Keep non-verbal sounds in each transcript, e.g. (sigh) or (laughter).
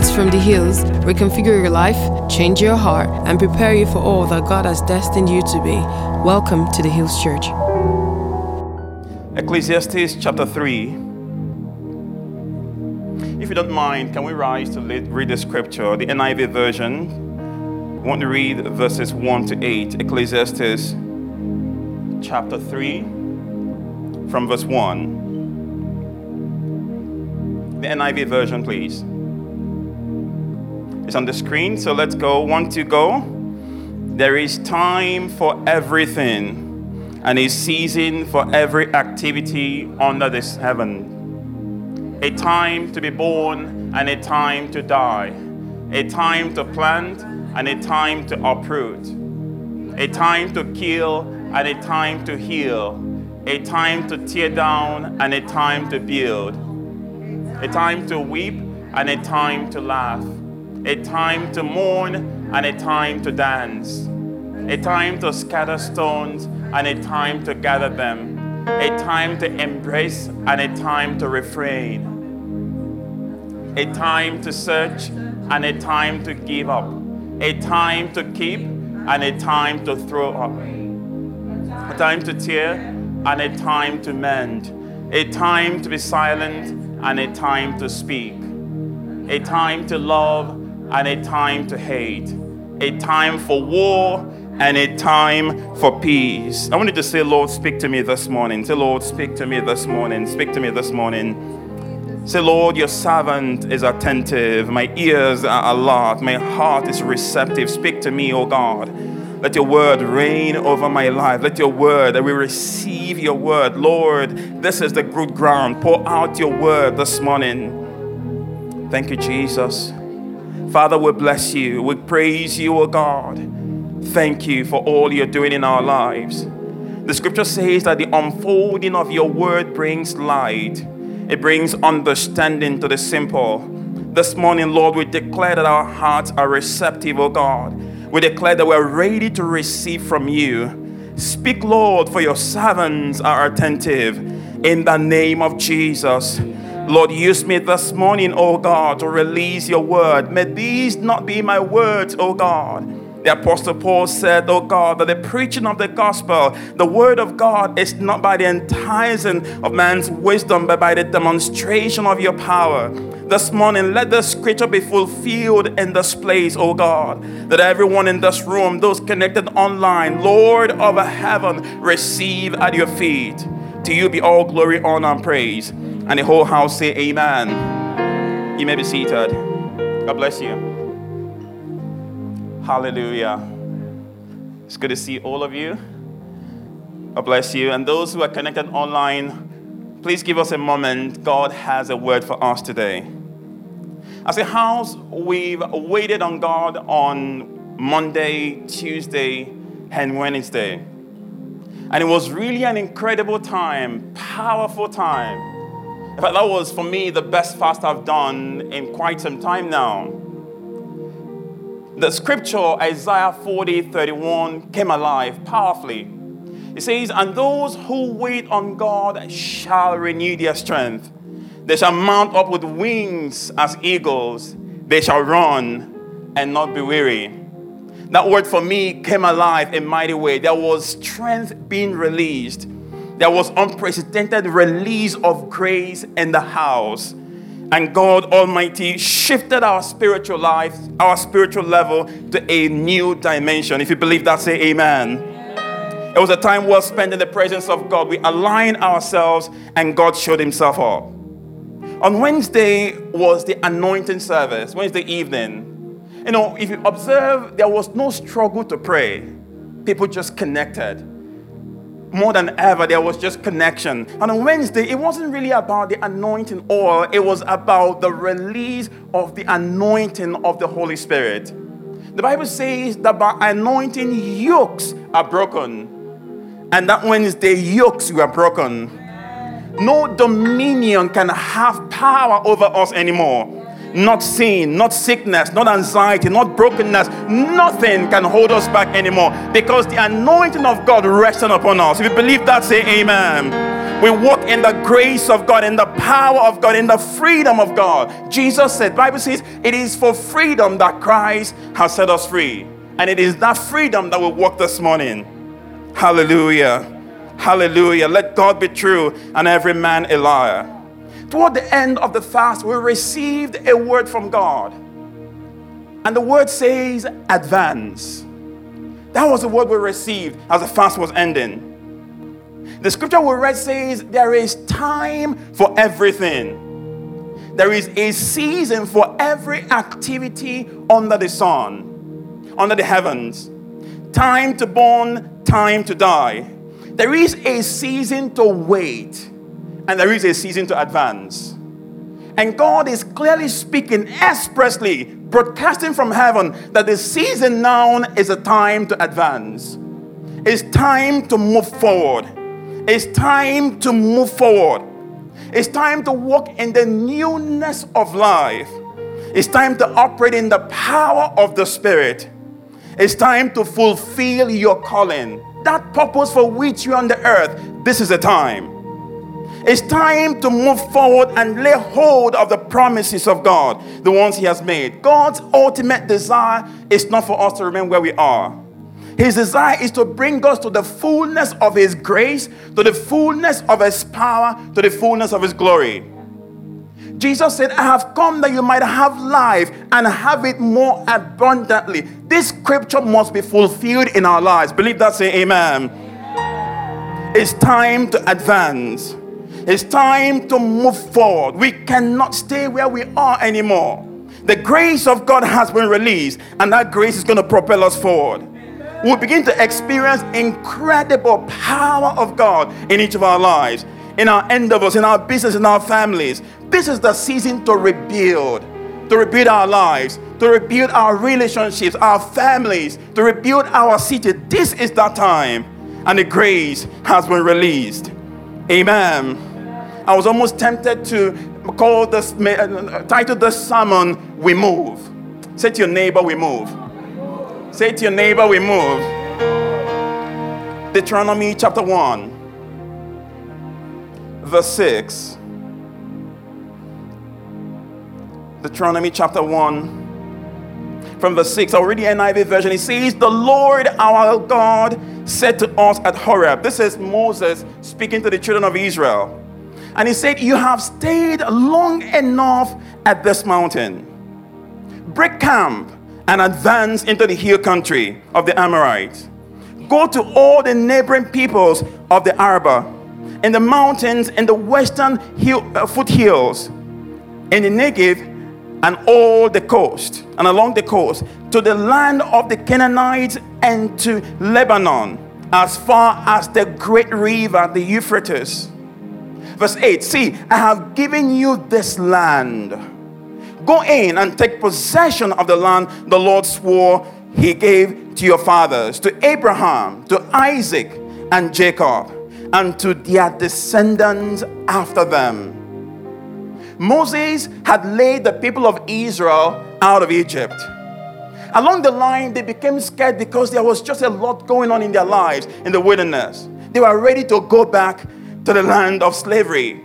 words from the hills reconfigure your life, change your heart, and prepare you for all that God has destined you to be. Welcome to the Hills Church. Ecclesiastes chapter 3. If you don't mind, can we rise to read the scripture, the NIV version? I want to read verses 1 to 8. Ecclesiastes chapter 3, from verse 1. The NIV version, please. It's on the screen, so let's go. One to go. There is time for everything and a season for every activity under this heaven. A time to be born and a time to die. A time to plant and a time to uproot. A time to kill and a time to heal. A time to tear down and a time to build. A time to weep and a time to laugh. A time to mourn and a time to dance. A time to scatter stones and a time to gather them, a time to embrace and a time to refrain, a time to search and a time to give up, a time to keep and a time to throw up, a time to tear and a time to mend, a time to be silent and a time to speak, a time to love and a time to hate, a time for war and a time for peace. I wanted to say, Lord, speak to me this morning. Say, Lord, speak to me this morning. Speak to me this morning. Say, Lord, your servant is attentive. My ears are alert. My heart is receptive. Speak to me, O God. Let your word reign over my life. Let your word, that we receive your word. Lord, this is the good ground. Pour out your word this morning. Thank you, Jesus. Father, we bless you. We praise you, O God. Thank you for all you're doing in our lives. The scripture says that the unfolding of your word brings light, it brings understanding to the simple. This morning, Lord, we declare that our hearts are receptive, oh God. We declare that we're ready to receive from you. Speak, Lord, for your servants are attentive. In the name of Jesus. Lord, use me this morning, O God, to release your word. May these not be my words, O God the Apostle Paul said, Oh God, that the preaching of the gospel, the word of God, is not by the enticing of man's wisdom, but by the demonstration of your power. This morning, let the scripture be fulfilled in this place, O God, that everyone in this room, those connected online, Lord of heaven, receive at your feet. To you be all glory, honor, and praise. And the whole house say, Amen. You may be seated. God bless you. Hallelujah. It's good to see all of you. God bless you. And those who are connected online, please give us a moment. God has a word for us today. As a house, we've waited on God on Monday, Tuesday, and Wednesday. And it was really an incredible time, powerful time. Fact, that was for me the best fast I've done in quite some time now the scripture, Isaiah 40 31, came alive powerfully. It says, And those who wait on God shall renew their strength. They shall mount up with wings as eagles. They shall run and not be weary. That word for me came alive in mighty way. There was strength being released. There was unprecedented release of grace in the house and God Almighty shifted our spiritual life, our spiritual level to a new dimension. If you believe that, say amen. It was a time well spent in the presence of God. We aligned ourselves and God showed himself up. On Wednesday was the anointing service, Wednesday evening. You know, if you observe, there was no struggle to pray. People just connected more than ever, there was just connection. And on Wednesday, it wasn't really about the anointing oil, it was about the release of the anointing of the Holy Spirit. The Bible says that by anointing, yokes are broken. And that Wednesday, yokes were broken. No dominion can have power over us anymore not sin, not sickness, not anxiety, not brokenness. Nothing can hold us back anymore because the anointing of God rested upon us. If you believe that, say amen. We walk in the grace of God, in the power of God, in the freedom of God. Jesus said, Bible says, it is for freedom that Christ has set us free. And it is that freedom that we walk this morning. Hallelujah. Hallelujah. Let God be true and every man a liar. Toward the end of the fast, we received a word from God. And the word says, advance. That was the word we received as the fast was ending. The scripture we read says there is time for everything. There is a season for every activity under the sun, under the heavens. Time to born, time to die. There is a season to wait, and there is a season to advance. And God is clearly speaking expressly, broadcasting from heaven, that the season now is a time to advance. It's time to move forward. It's time to move forward. It's time to walk in the newness of life. It's time to operate in the power of the Spirit. It's time to fulfill your calling. That purpose for which you're on the earth, this is the time. It's time to move forward and lay hold of the promises of God, the ones He has made. God's ultimate desire is not for us to remain where we are. His desire is to bring us to the fullness of His grace, to the fullness of His power, to the fullness of His glory. Jesus said, I have come that you might have life and have it more abundantly. This scripture must be fulfilled in our lives. Believe that, say amen. amen. It's time to advance. It's time to move forward. We cannot stay where we are anymore. The grace of God has been released, and that grace is going to propel us forward. We'll begin to experience incredible power of God in each of our lives, in our endeavors, in our business, in our families. This is the season to rebuild, to rebuild our lives, to rebuild our relationships, our families, to rebuild our city. This is that time, and the grace has been released. Amen. I was almost tempted to call this uh, title this sermon "We Move." Say to your neighbor, "We move." Say to your neighbor, "We move." Deuteronomy chapter one, verse six. Deuteronomy chapter one, from verse 6. I'll read the NIV version. It says, The Lord our God said to us at Horeb. This is Moses speaking to the children of Israel. And he said, You have stayed long enough at this mountain. Break camp and advance into the hill country of the Amorites. Go to all the neighboring peoples of the Arabah, in the mountains, in the western hill, uh, foothills, in the Negev, and all the coast, and along the coast, to the land of the Canaanites and to Lebanon, as far as the great river, the Euphrates Verse 8 See, I have given you this land. Go in and take possession of the land the Lord swore he gave to your fathers, to Abraham, to Isaac, and Jacob, and to their descendants after them. Moses had laid the people of Israel out of Egypt. Along the line, they became scared because there was just a lot going on in their lives in the wilderness. They were ready to go back to the land of slavery.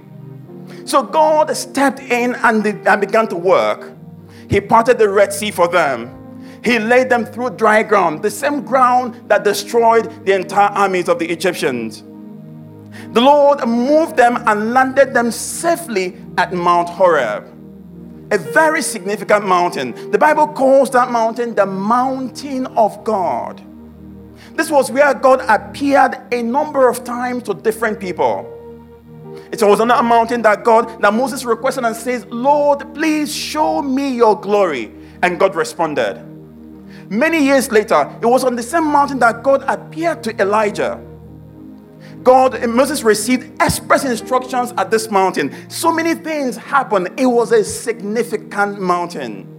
So God stepped in and, and began to work. He parted the Red Sea for them. He led them through dry ground, the same ground that destroyed the entire armies of the Egyptians. The Lord moved them and landed them safely at Mount Horeb, a very significant mountain. The Bible calls that mountain the mountain of God. This was where God appeared a number of times to different people. It was on that mountain that God, that Moses requested and says, Lord, please show me your glory. And God responded. Many years later, it was on the same mountain that God appeared to Elijah. God, and Moses received express instructions at this mountain. So many things happened. It was a significant mountain.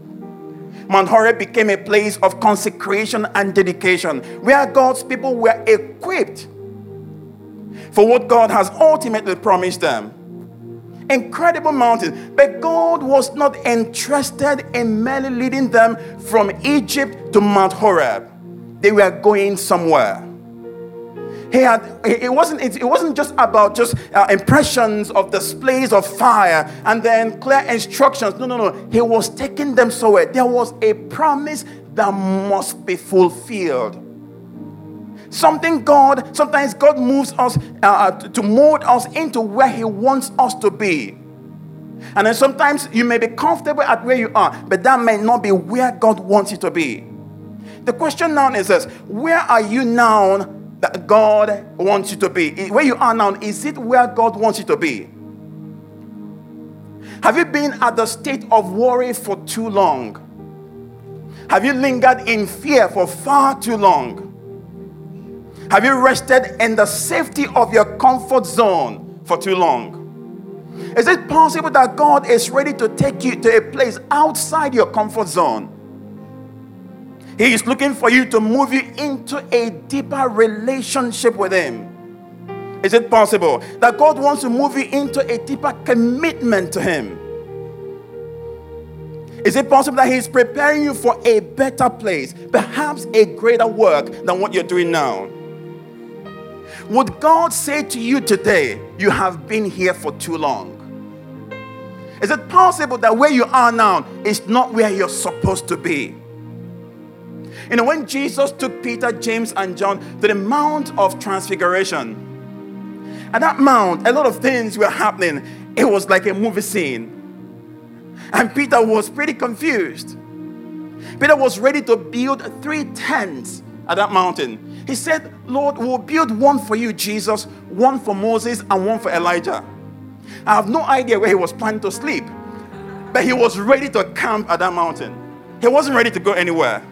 Mount Horeb became a place of consecration and dedication where God's people were equipped for what God has ultimately promised them. Incredible mountain. But God was not interested in merely leading them from Egypt to Mount Horeb. They were going somewhere. He had, it wasn't, it wasn't just about just uh, impressions of displays of fire and then clear instructions. No, no, no. He was taking them somewhere. There was a promise that must be fulfilled. Something God, sometimes God moves us uh, uh to mold us into where He wants us to be. And then sometimes you may be comfortable at where you are, but that may not be where God wants you to be. The question now is this where are you now that God wants you to be? Where you are now, is it where God wants you to be? Have you been at the state of worry for too long? Have you lingered in fear for far too long? Have you rested in the safety of your comfort zone for too long? Is it possible that God is ready to take you to a place outside your comfort zone? He is looking for you to move you into a deeper relationship with Him. Is it possible that God wants to move you into a deeper commitment to Him? Is it possible that He's preparing you for a better place, perhaps a greater work than what you're doing now? Would God say to you today, You have been here for too long? Is it possible that where you are now is not where you're supposed to be? You know, when Jesus took Peter, James, and John to the Mount of Transfiguration, at that mount, a lot of things were happening. It was like a movie scene. And Peter was pretty confused. Peter was ready to build three tents at that mountain. He said, Lord, we'll build one for you, Jesus, one for Moses, and one for Elijah. I have no idea where he was planning to sleep, but he was ready to camp at that mountain. He wasn't ready to go anywhere.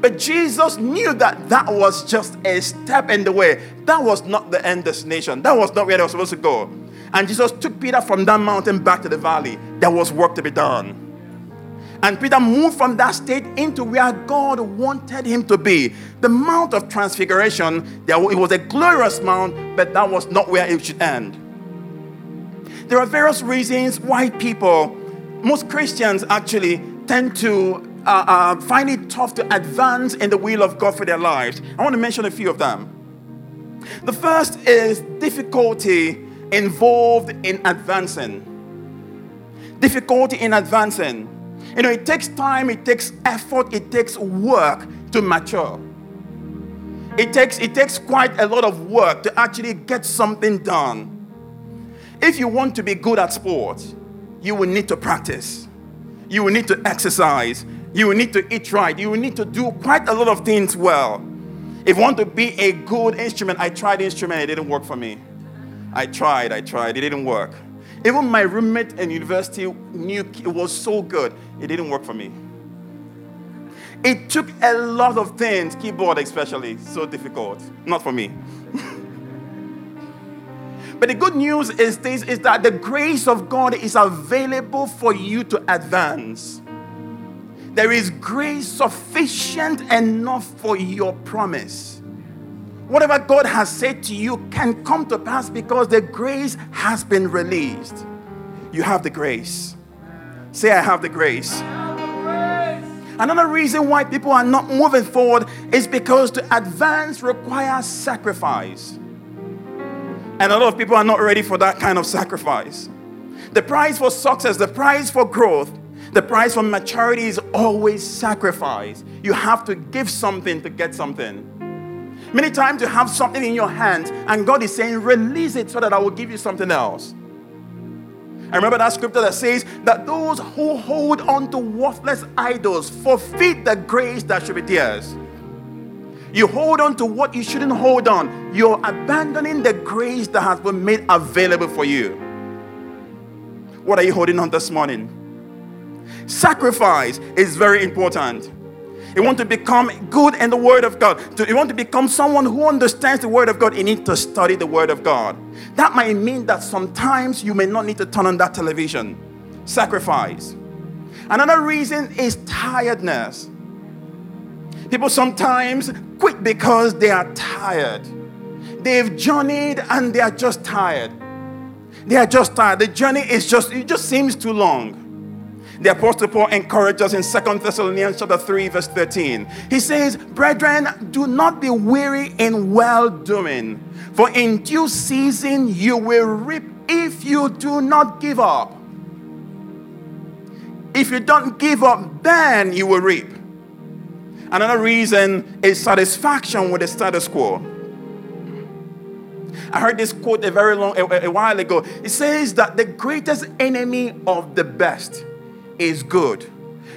But Jesus knew that that was just a step in the way. That was not the end destination. That was not where they were supposed to go. And Jesus took Peter from that mountain back to the valley. There was work to be done. And Peter moved from that state into where God wanted him to be. The Mount of Transfiguration, it was a glorious mount, but that was not where it should end. There are various reasons why people, most Christians actually, tend to uh, uh, find it tough to advance in the will of God for their lives. I want to mention a few of them. The first is difficulty involved in advancing. Difficulty in advancing. You know, it takes time, it takes effort, it takes work to mature. It takes, it takes quite a lot of work to actually get something done. If you want to be good at sports, you will need to practice. You will need to exercise. You will need to eat right. You will need to do quite a lot of things well. If you want to be a good instrument, I tried instrument, it didn't work for me. I tried, I tried, it didn't work. Even my roommate in university knew it was so good, it didn't work for me. It took a lot of things, keyboard especially, so difficult. Not for me. (laughs) But the good news is this is that the grace of God is available for you to advance. There is grace sufficient enough for your promise. Whatever God has said to you can come to pass because the grace has been released. You have the grace. Say, I have the grace. Another reason why people are not moving forward is because to advance requires sacrifice. And a lot of people are not ready for that kind of sacrifice. The price for success, the price for growth, the price for maturity is always sacrifice. You have to give something to get something. Many times you have something in your hand, and God is saying, Release it so that I will give you something else. I remember that scripture that says that those who hold on to worthless idols forfeit the grace that should be theirs. You hold on to what you shouldn't hold on. You're abandoning the grace that has been made available for you. What are you holding on this morning? Sacrifice is very important. You want to become good in the Word of God. You want to become someone who understands the Word of God. You need to study the Word of God. That might mean that sometimes you may not need to turn on that television. Sacrifice. Another reason is tiredness. People sometimes quit because they are tired. They've journeyed and they are just tired. They are just tired. The journey is just, it just seems too long. The Apostle Paul encourages us in 2 Thessalonians chapter 3, verse 13. He says, Brethren, do not be weary in well doing, for in due season you will reap if you do not give up. If you don't give up, then you will reap. Another reason is satisfaction with the status quo. I heard this quote a very long a, a while ago. It says that the greatest enemy of the best is good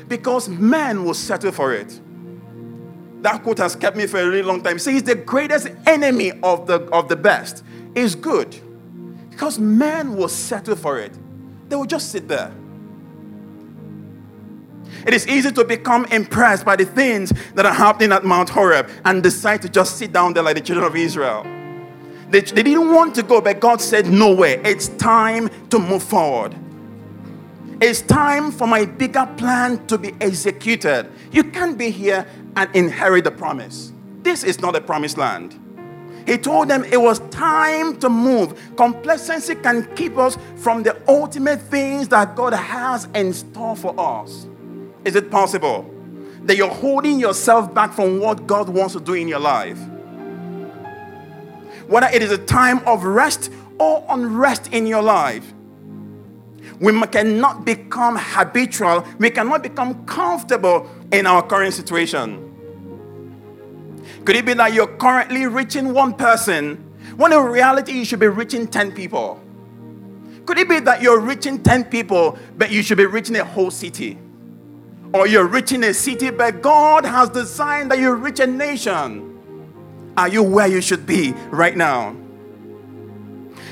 because man will settle for it. That quote has kept me for a really long time. It says the greatest enemy of the of the best is good because man will settle for it. They will just sit there. It is easy to become impressed by the things that are happening at Mount Horeb and decide to just sit down there like the children of Israel. They, they didn't want to go, but God said, No way. It's time to move forward. It's time for my bigger plan to be executed. You can't be here and inherit the promise. This is not a promised land. He told them it was time to move. Complacency can keep us from the ultimate things that God has in store for us. Is it possible that you're holding yourself back from what God wants to do in your life? Whether it is a time of rest or unrest in your life, we cannot become habitual, we cannot become comfortable in our current situation. Could it be that you're currently reaching one person when in reality you should be reaching 10 people? Could it be that you're reaching 10 people, but you should be reaching a whole city? or you're reaching a city, but God has designed that you reach a nation. Are you where you should be right now?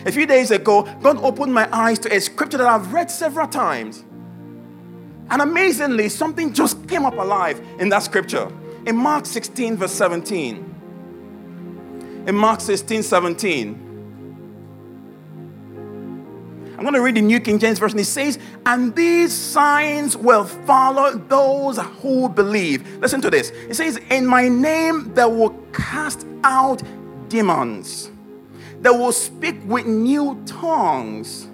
A few days ago, God opened my eyes to a scripture that I've read several times. And amazingly, something just came up alive in that scripture. In Mark 16, verse 17. In Mark 16, 17. I'm going to read the New King James Version. It says, And these signs will follow those who believe. Listen to this. It says, In my name they will cast out demons, they will speak with new tongues,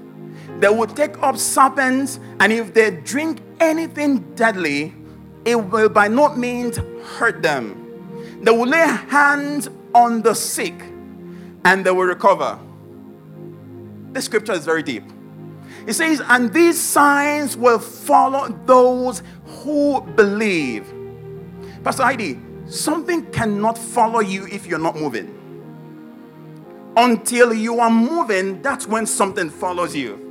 they will take up serpents, and if they drink anything deadly, it will by no means hurt them. They will lay hands on the sick and they will recover. This scripture is very deep. It says, and these signs will follow those who believe. Pastor Heidi, something cannot follow you if you're not moving. Until you are moving, that's when something follows you.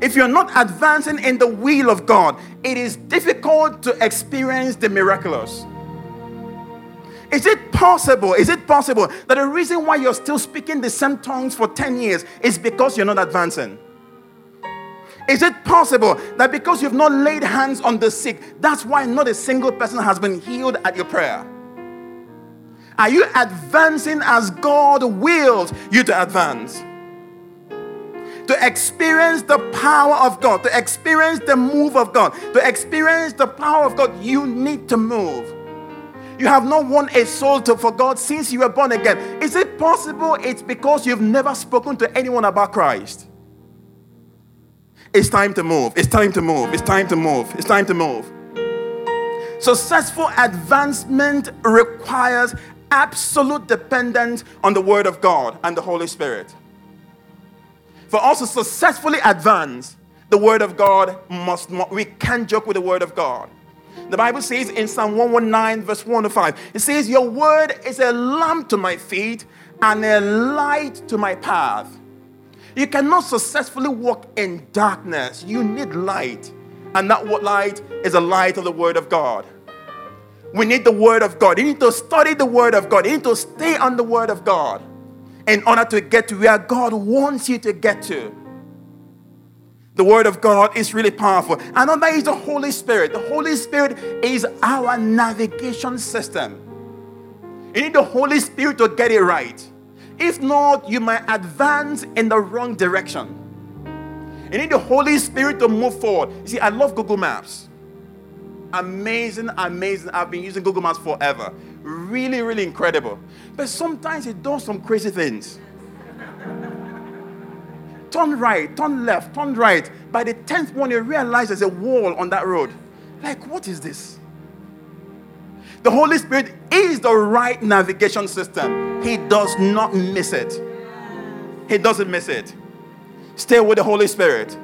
If you're not advancing in the will of God, it is difficult to experience the miraculous. Is it possible? Is it possible that the reason why you're still speaking the same tongues for 10 years is because you're not advancing? Is it possible that because you've not laid hands on the sick, that's why not a single person has been healed at your prayer? Are you advancing as God wills you to advance? To experience the power of God, to experience the move of God, to experience the power of God, you need to move. You have not won a soul to, for God since you were born again. Is it possible it's because you've never spoken to anyone about Christ? It's time to move. It's time to move. It's time to move. It's time to move. Successful advancement requires absolute dependence on the Word of God and the Holy Spirit. For us to successfully advance, the Word of God must, we can't joke with the Word of God. The Bible says in Psalm 119, verse 1 to 5, it says, Your word is a lamp to my feet and a light to my path. You cannot successfully walk in darkness. You need light. And that light is the light of the word of God. We need the word of God. You need to study the word of God. You need to stay on the word of God in order to get to where God wants you to get to. The Word of God is really powerful. Another is the Holy Spirit. The Holy Spirit is our navigation system. You need the Holy Spirit to get it right. If not, you might advance in the wrong direction. You need the Holy Spirit to move forward. You see, I love Google Maps. Amazing, amazing. I've been using Google Maps forever. Really, really incredible. But sometimes it does some crazy things turn right, turn left, turn right. By the 10th one, you realize there's a wall on that road. Like, what is this? The Holy Spirit is the right navigation system. He does not miss it. He doesn't miss it. Stay with the Holy Spirit.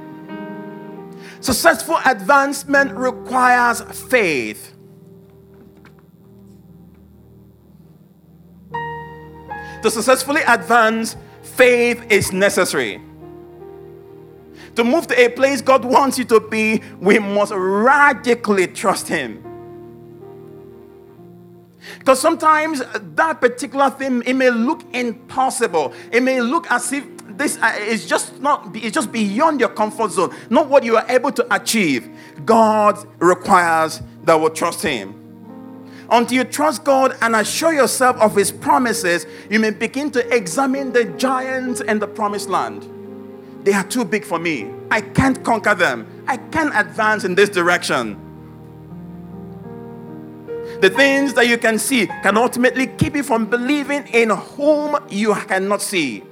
Successful advancement requires faith. To successfully advance, faith is necessary. To move to a place God wants you to be, we must radically trust Him. Because sometimes that particular thing, it may look impossible. It may look as if this uh, is just not, it's just beyond your comfort zone, not what you are able to achieve. God requires that we trust Him. Until you trust God and assure yourself of His promises, you may begin to examine the giants and the promised land. They are too big for me. I can't conquer them. I can't advance in this direction. The things that you can see can ultimately keep you from believing in whom you cannot see.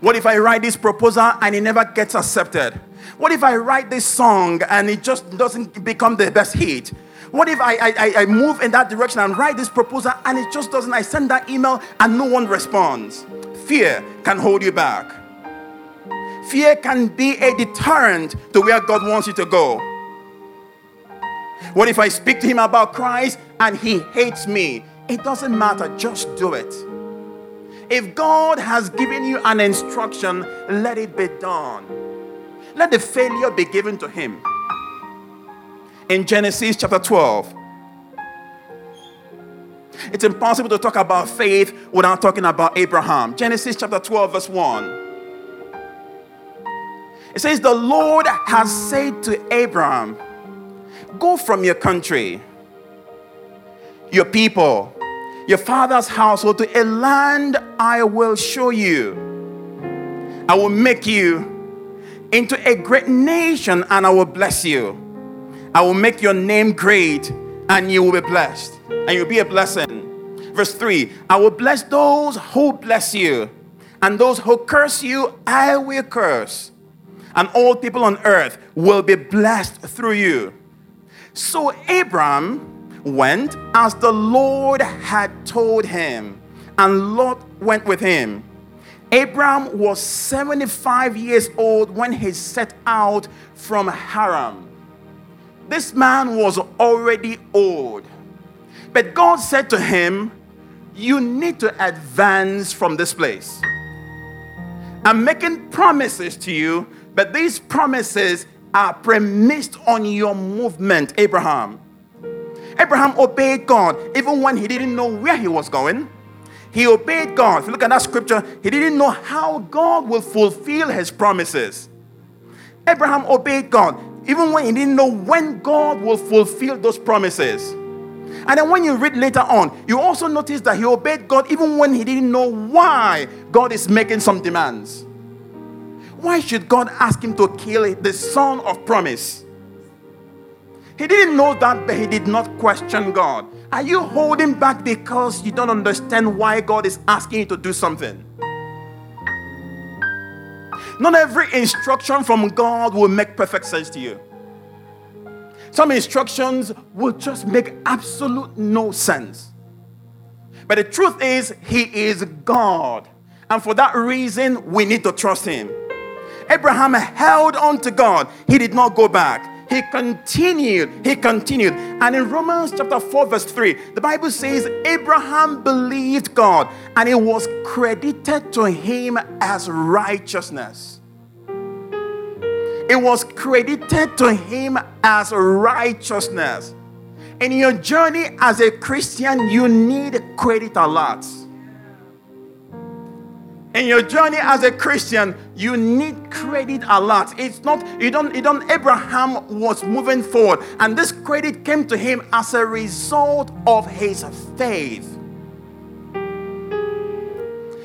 What if I write this proposal and it never gets accepted? What if I write this song and it just doesn't become the best hit? What if I, I, I move in that direction and write this proposal and it just doesn't? I send that email and no one responds. Fear can hold you back. Fear can be a deterrent to where God wants you to go. What if I speak to him about Christ and he hates me? It doesn't matter, just do it. If God has given you an instruction, let it be done. Let the failure be given to him in Genesis chapter 12. It's impossible to talk about faith without talking about Abraham. Genesis chapter 12, verse 1. It says, The Lord has said to Abraham, Go from your country, your people, your father's household to a land I will show you. I will make you into a great nation and I will bless you. I will make your name great and you will be blessed, and you'll be a blessing. Verse 3 I will bless those who bless you, and those who curse you, I will curse. And all people on earth will be blessed through you. So Abram went as the Lord had told him, and Lot went with him. Abram was 75 years old when he set out from Haran. This man was already old. But God said to him, You need to advance from this place. I'm making promises to you, but these promises are premised on your movement, Abraham. Abraham obeyed God even when he didn't know where he was going. He obeyed God. If you look at that scripture, he didn't know how God will fulfill his promises. Abraham obeyed God even when he didn't know when God will fulfill those promises. And then when you read later on, you also notice that he obeyed God even when he didn't know why God is making some demands. Why should God ask him to kill the son of promise? He didn't know that, but he did not question God. Are you holding back because you don't understand why God is asking you to do something? Not every instruction from God will make perfect sense to you. Some instructions will just make absolute no sense. But the truth is, He is God. And for that reason, we need to trust Him. Abraham held on to God, he did not go back. He continued, he continued. And in Romans chapter 4, verse 3, the Bible says, Abraham believed God and it was credited to him as righteousness it was credited to him as righteousness. In your journey as a Christian, you need credit a lot. In your journey as a Christian, you need credit a lot. It's not, you don't, you don't, Abraham was moving forward, and this credit came to him as a result of his faith.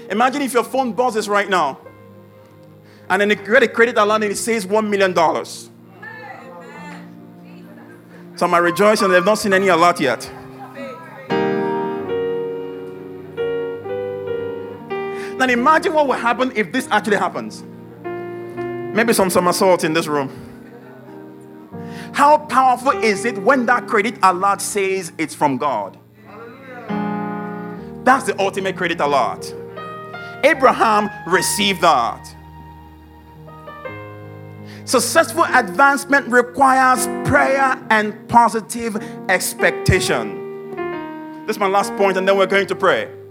Imagine if your phone buzzes right now and then a credit alert and it says $1 million. Some are rejoicing they've not seen any alert yet. Now imagine what will happen if this actually happens. Maybe some somersaults in this room. How powerful is it when that credit alert says it's from God? That's the ultimate credit alert. Abraham received that. Successful advancement requires prayer and positive expectation. This is my last point, and then we're going to pray.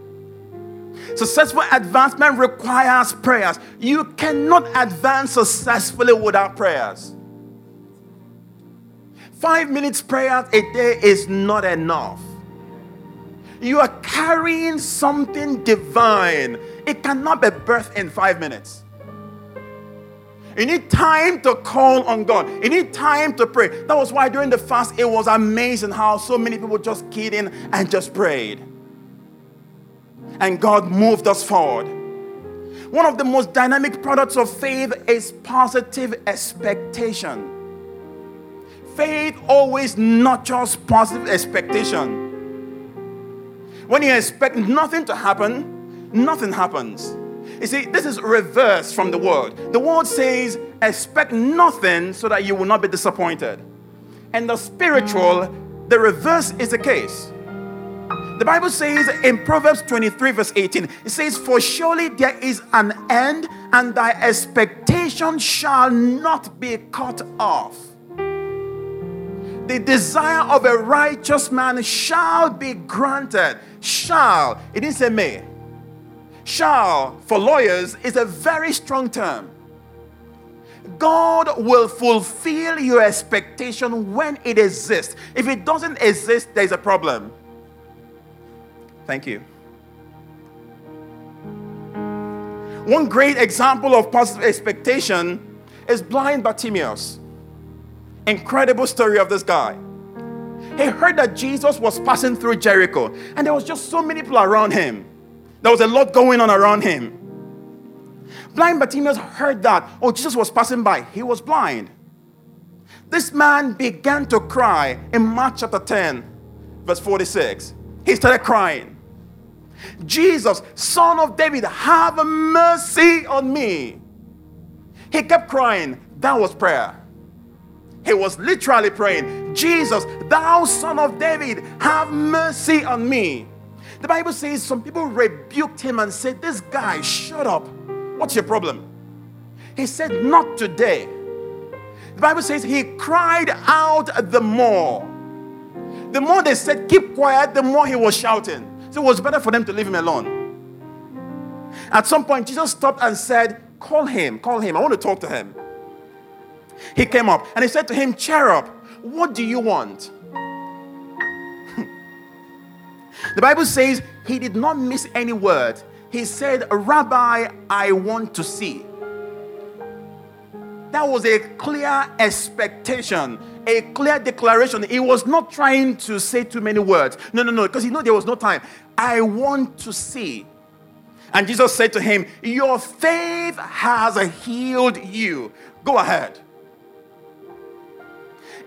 Successful advancement requires prayers. You cannot advance successfully without prayers. Five minutes prayer a day is not enough. You are carrying something divine. It cannot be birthed in five minutes. You need time to call on God. You need time to pray. That was why during the fast, it was amazing how so many people just keyed in and just prayed. And God moved us forward. One of the most dynamic products of faith is positive expectation. Faith always nurtures positive expectation. When you expect nothing to happen, nothing happens. You see, this is reverse from the word. The word says, expect nothing so that you will not be disappointed. And the spiritual, the reverse is the case. The Bible says in Proverbs 23, verse 18, it says, For surely there is an end, and thy expectation shall not be cut off. The desire of a righteous man shall be granted. Shall, it didn't say may shall for lawyers is a very strong term. God will fulfill your expectation when it exists. If it doesn't exist, there's a problem. Thank you. One great example of positive expectation is blind Bartimaeus. Incredible story of this guy. He heard that Jesus was passing through Jericho, and there was just so many people around him. There was a lot going on around him. Blind Bartimaeus heard that, oh, Jesus was passing by. He was blind. This man began to cry in Mark chapter 10, verse 46. He started crying. Jesus, son of David, have mercy on me. He kept crying. That was prayer. He was literally praying, Jesus, thou son of David, have mercy on me. The Bible says some people rebuked him and said, This guy, shut up. What's your problem? He said, Not today. The Bible says he cried out the more. The more they said, Keep quiet, the more he was shouting. So it was better for them to leave him alone. At some point, Jesus stopped and said, Call him, call him. I want to talk to him. He came up and he said to him, Cherub. What do you want? (laughs) The Bible says he did not miss any word. He said, Rabbi, I want to see. That was a clear expectation, a clear declaration. He was not trying to say too many words. No, no, no, because he knew there was no time. I want to see. And Jesus said to him, Your faith has healed you. Go ahead.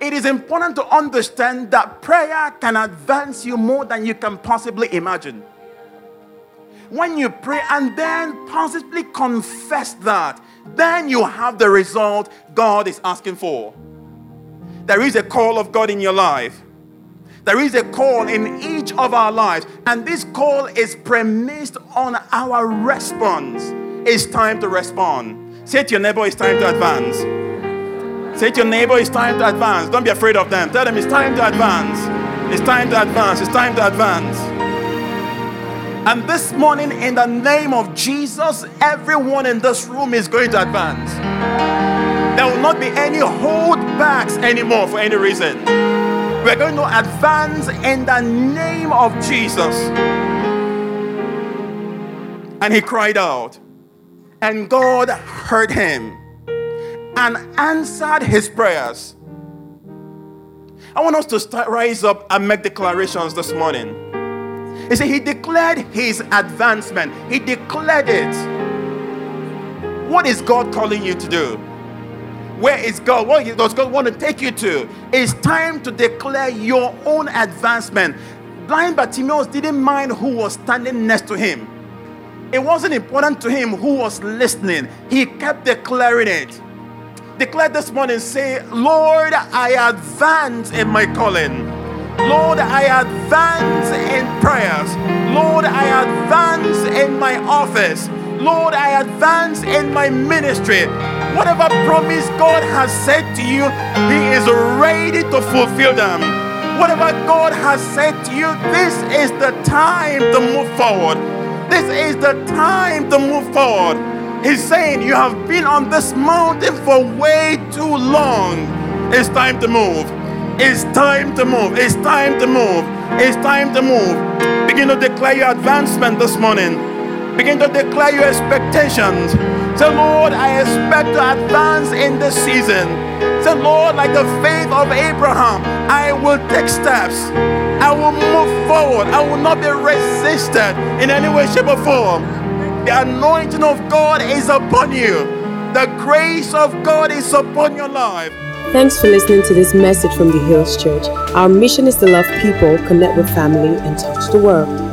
It is important to understand that prayer can advance you more than you can possibly imagine. When you pray and then positively confess that, then you have the result God is asking for. There is a call of God in your life. There is a call in each of our lives, and this call is premised on our response. It's time to respond. Say to your neighbor, it's time to advance. Say to your neighbor, it's time to advance. Don't be afraid of them. Tell them it's time to advance. It's time to advance. It's time to advance. And this morning, in the name of Jesus, everyone in this room is going to advance. There will not be any holdbacks anymore for any reason. We're going to advance in the name of Jesus. And he cried out, and God heard him and answered his prayers. I want us to start, rise up and make declarations this morning. You see, he declared his advancement, he declared it. What is God calling you to do? Where is God? What does God want to take you to? It's time to declare your own advancement. Blind Bartimaeus didn't mind who was standing next to him. It wasn't important to him who was listening. He kept declaring it. Declare this morning, say, Lord, I advance in my calling. Lord, I advance in prayers. Lord, I advance in my office. Lord, I advance in my ministry. Whatever promise God has said to you, He is ready to fulfill them. Whatever God has said to you, this is the time to move forward. This is the time to move forward. He's saying, You have been on this mountain for way too long. It's time to move. It's time to move. It's time to move. It's time to move. Begin to declare your advancement this morning. Begin to declare your expectations. Say, Lord, I expect to advance in this season. Say, Lord, like the faith of Abraham, I will take steps. I will move forward. I will not be resisted in any way, shape, or form. The anointing of God is upon you. The grace of God is upon your life. Thanks for listening to this message from the Hills Church. Our mission is to love people, connect with family, and touch the world.